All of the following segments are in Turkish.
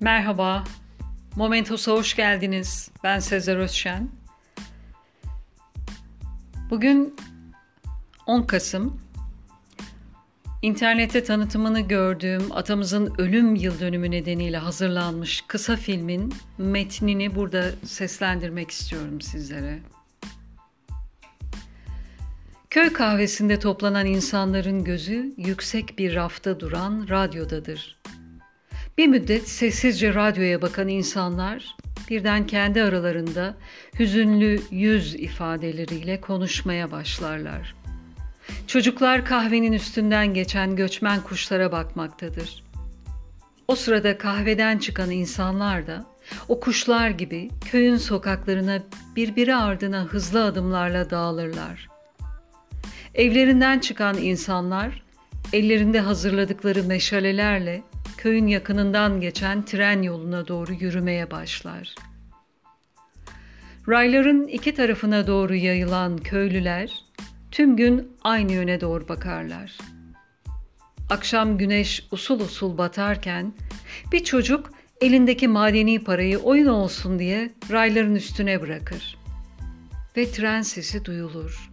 Merhaba, Momentos'a hoş geldiniz. Ben Sezer Özşen. Bugün 10 Kasım. İnternette tanıtımını gördüğüm atamızın ölüm yıl dönümü nedeniyle hazırlanmış kısa filmin metnini burada seslendirmek istiyorum sizlere. Köy kahvesinde toplanan insanların gözü yüksek bir rafta duran radyodadır. Bir müddet sessizce radyoya bakan insanlar birden kendi aralarında hüzünlü yüz ifadeleriyle konuşmaya başlarlar. Çocuklar kahvenin üstünden geçen göçmen kuşlara bakmaktadır. O sırada kahveden çıkan insanlar da o kuşlar gibi köyün sokaklarına birbiri ardına hızlı adımlarla dağılırlar. Evlerinden çıkan insanlar ellerinde hazırladıkları meşalelerle köyün yakınından geçen tren yoluna doğru yürümeye başlar. Rayların iki tarafına doğru yayılan köylüler tüm gün aynı yöne doğru bakarlar. Akşam güneş usul usul batarken bir çocuk elindeki madeni parayı oyun olsun diye rayların üstüne bırakır. Ve tren sesi duyulur.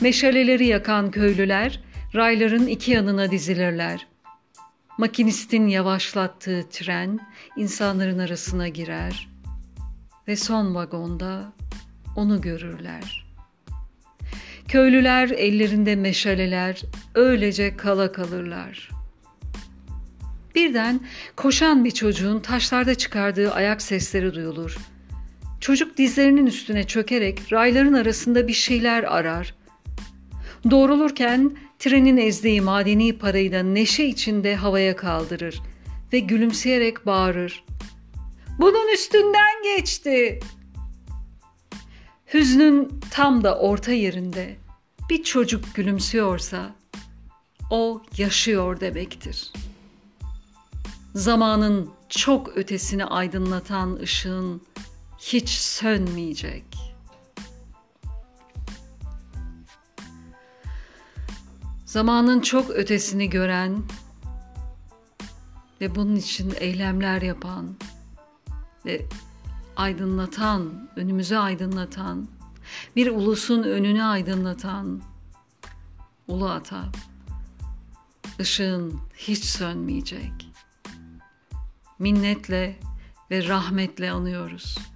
Meşaleleri yakan köylüler rayların iki yanına dizilirler. Makinistin yavaşlattığı tren insanların arasına girer ve son vagonda onu görürler. Köylüler ellerinde meşaleler öylece kala kalırlar. Birden koşan bir çocuğun taşlarda çıkardığı ayak sesleri duyulur. Çocuk dizlerinin üstüne çökerek rayların arasında bir şeyler arar. Doğrulurken trenin ezdiği madeni parayı da neşe içinde havaya kaldırır ve gülümseyerek bağırır. Bunun üstünden geçti. Hüznün tam da orta yerinde bir çocuk gülümsüyorsa o yaşıyor demektir. Zamanın çok ötesini aydınlatan ışığın hiç sönmeyecek. Zamanın çok ötesini gören ve bunun için eylemler yapan ve aydınlatan, önümüzü aydınlatan, bir ulusun önünü aydınlatan Ulu Ata, ışığın hiç sönmeyecek. Minnetle ve rahmetle anıyoruz.''